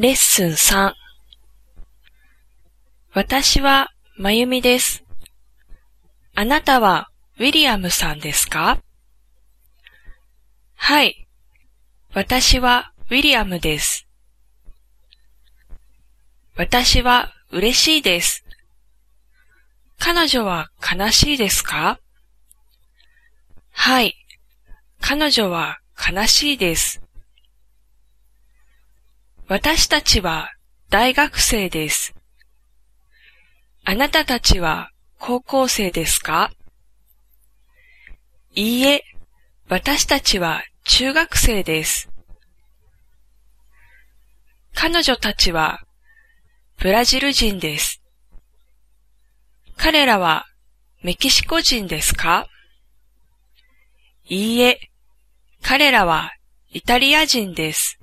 レッスン3私はまゆみです。あなたはウィリアムさんですか？はい。私はウィリアムです。私は嬉しいです。彼女は悲しいですか？はい。彼女は悲しいです。私たちは大学生です。あなたたちは高校生ですか？いいえ、私たちは中学生です。彼女たちはブラジル人です。彼らはメキシコ人ですか？いいえ、彼らはイタリア人です。